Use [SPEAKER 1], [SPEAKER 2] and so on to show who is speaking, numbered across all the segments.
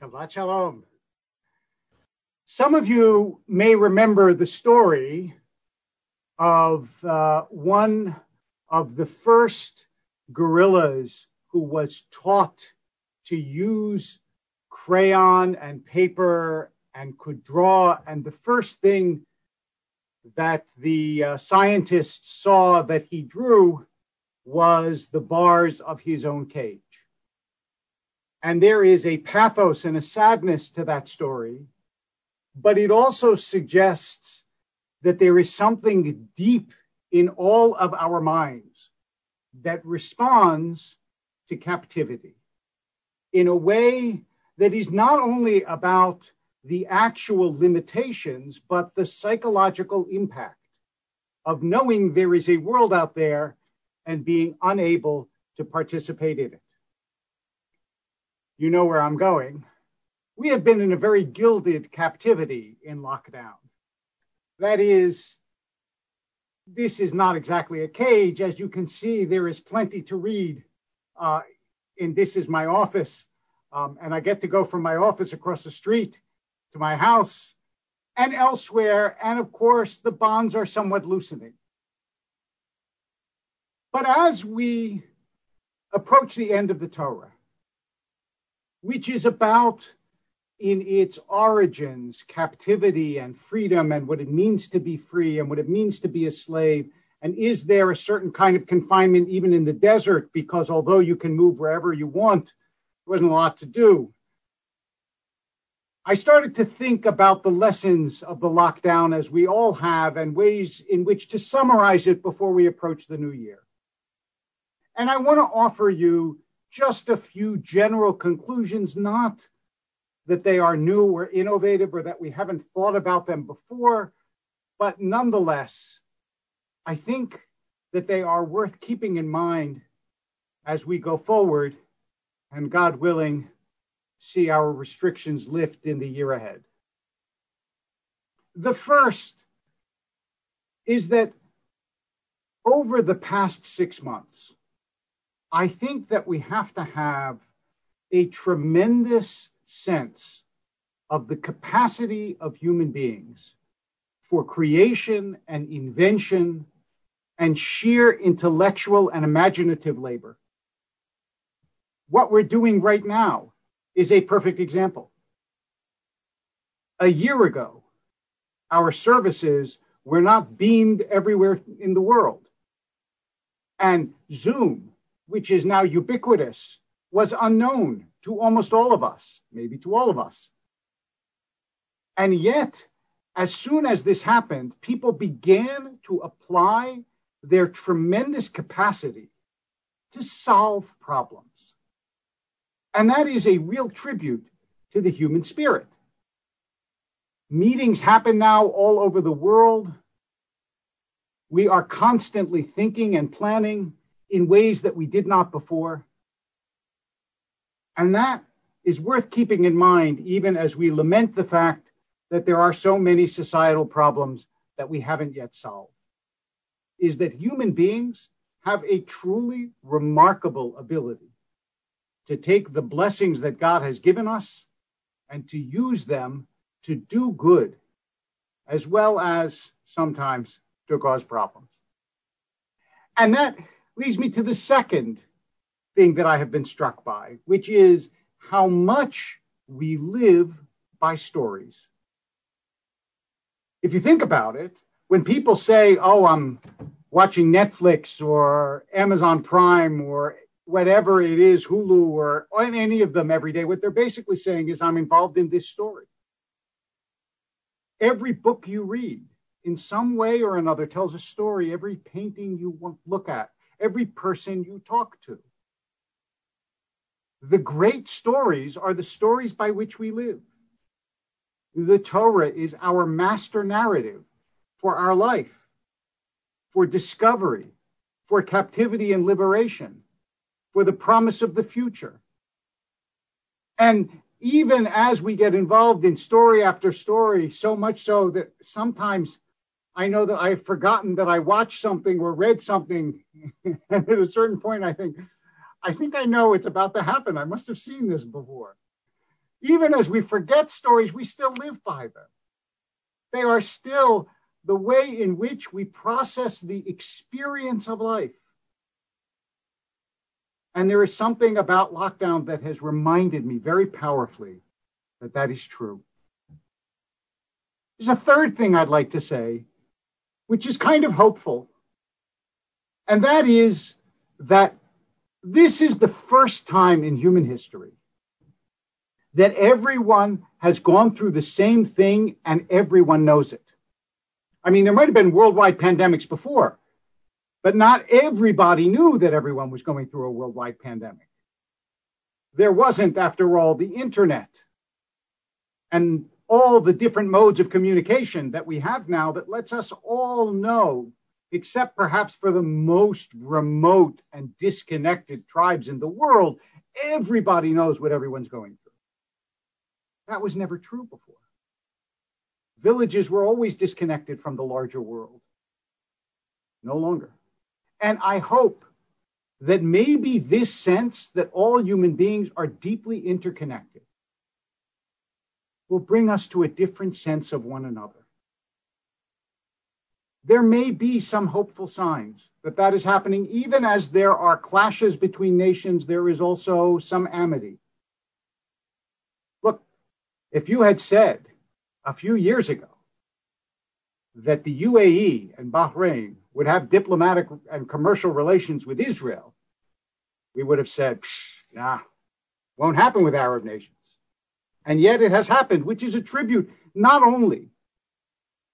[SPEAKER 1] Shabbat Shalom. Some of you may remember the story of uh, one of the first gorillas who was taught to use crayon and paper and could draw. And the first thing that the uh, scientists saw that he drew was the bars of his own cage. And there is a pathos and a sadness to that story, but it also suggests that there is something deep in all of our minds that responds to captivity in a way that is not only about the actual limitations, but the psychological impact of knowing there is a world out there and being unable to participate in it. You know where I'm going. We have been in a very gilded captivity in lockdown. That is, this is not exactly a cage. As you can see, there is plenty to read. Uh, and this is my office. Um, and I get to go from my office across the street to my house and elsewhere. And of course, the bonds are somewhat loosening. But as we approach the end of the Torah, which is about in its origins captivity and freedom and what it means to be free and what it means to be a slave. And is there a certain kind of confinement even in the desert? Because although you can move wherever you want, there wasn't a lot to do. I started to think about the lessons of the lockdown as we all have and ways in which to summarize it before we approach the new year. And I want to offer you just a few general conclusions, not that they are new or innovative or that we haven't thought about them before, but nonetheless, I think that they are worth keeping in mind as we go forward and God willing, see our restrictions lift in the year ahead. The first is that over the past six months, I think that we have to have a tremendous sense of the capacity of human beings for creation and invention and sheer intellectual and imaginative labor. What we're doing right now is a perfect example. A year ago, our services were not beamed everywhere in the world. And Zoom, which is now ubiquitous, was unknown to almost all of us, maybe to all of us. And yet, as soon as this happened, people began to apply their tremendous capacity to solve problems. And that is a real tribute to the human spirit. Meetings happen now all over the world. We are constantly thinking and planning in ways that we did not before. And that is worth keeping in mind, even as we lament the fact that there are so many societal problems that we haven't yet solved. Is that human beings have a truly remarkable ability to take the blessings that God has given us and to use them to do good, as well as sometimes to cause problems. And that leads me to the second thing that I have been struck by, which is how much we live by stories. If you think about it, when people say, oh, I'm watching Netflix or Amazon Prime or whatever it is, Hulu or, any of them every day, what they're basically saying is, I'm involved in this story. Every book you read in some way or another tells a story. Every painting you look at, every person you talk to. The great stories are the stories by which we live. The Torah is our master narrative for our life, for discovery, for captivity and liberation, for the promise of the future. And even as we get involved in story after story, so much so that sometimes I know that I've forgotten that I watched something or read something. and at a certain point, I think, I think I know it's about to happen. I must have seen this before. Even as we forget stories, we still live by them. They are still the way in which we process the experience of life. And there is something about lockdown that has reminded me very powerfully that that is true. There's a third thing I'd like to say, which is kind of hopeful. And that is that this is the first time in human history that everyone has gone through the same thing and everyone knows it. I mean, there might have been worldwide pandemics before, but not everybody knew that everyone was going through a worldwide pandemic. There wasn't, after all, the internet and all the different modes of communication that we have now that lets us all know, except perhaps for the most remote and disconnected tribes in the world, everybody knows what everyone's going through. That was never true before. Villages were always disconnected from the larger world. No longer. And I hope that maybe this sense that all human beings are deeply interconnected will bring us to a different sense of one another. There may be some hopeful signs that that is happening, even as there are clashes between nations, there is also some amity. Look, if you had said a few years ago that the UAE and Bahrain would have diplomatic and commercial relations with Israel, we would have said, nah, won't happen with Arab nations. And yet it has happened, which is a tribute not only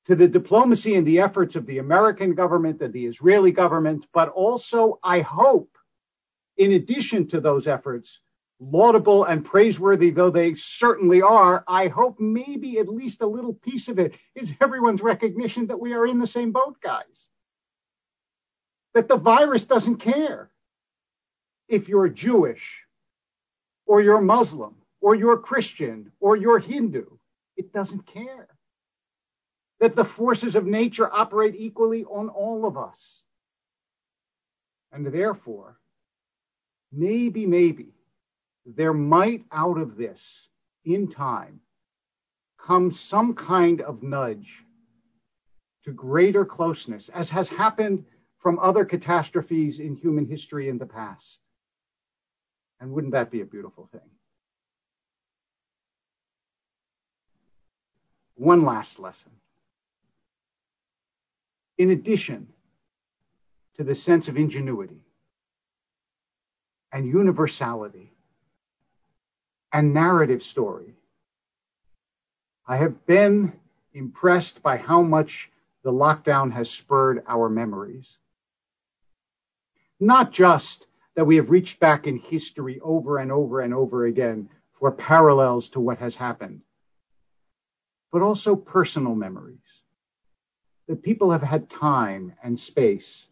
[SPEAKER 1] to the diplomacy and the efforts of the American government and the Israeli government, but also, I hope, in addition to those efforts, laudable and praiseworthy though they certainly are, I hope maybe at least a little piece of it is everyone's recognition that we are in the same boat, guys. That the virus doesn't care if you're Jewish or you're Muslim or you're Christian or you're Hindu. It doesn't care. That the forces of nature operate equally on all of us. And therefore, maybe, maybe there might out of this in time come some kind of nudge to greater closeness, as has happened from other catastrophes in human history in the past. And wouldn't that be a beautiful thing? One last lesson. In addition to the sense of ingenuity and universality and narrative story, I have been impressed by how much the lockdown has spurred our memories. Not just that we have reached back in history over and over and over again for parallels to what has happened, but also personal memories. That people have had time and space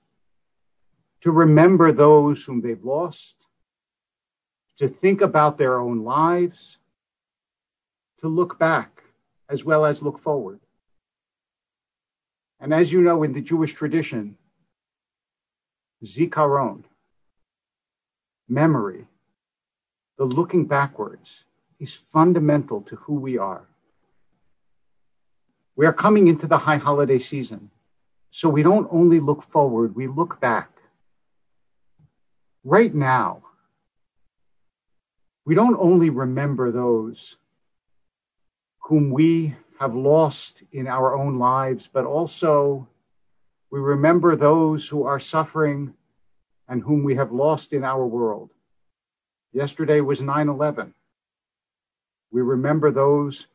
[SPEAKER 1] to remember those whom they've lost, to think about their own lives, to look back as well as look forward. And as you know, in the Jewish tradition, zikaron, memory, the looking backwards, is fundamental to who we are. We are coming into the high holiday season. So we don't only look forward, we look back. Right now, we don't only remember those whom we have lost in our own lives, but also we remember those who are suffering and whom we have lost in our world. Yesterday was 9 11. We remember those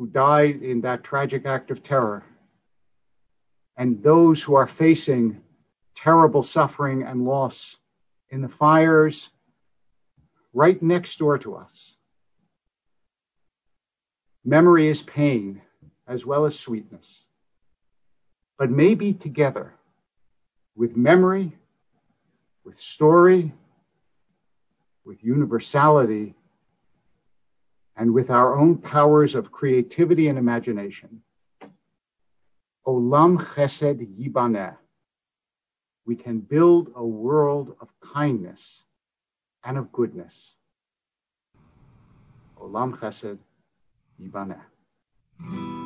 [SPEAKER 1] who died in that tragic act of terror, and those who are facing terrible suffering and loss in the fires right next door to us. Memory is pain as well as sweetness, but maybe together with memory, with story, with universality, and with our own powers of creativity and imagination, Olam Chesed Yibaneh, we can build a world of kindness and of goodness. Olam Chesed Yibaneh.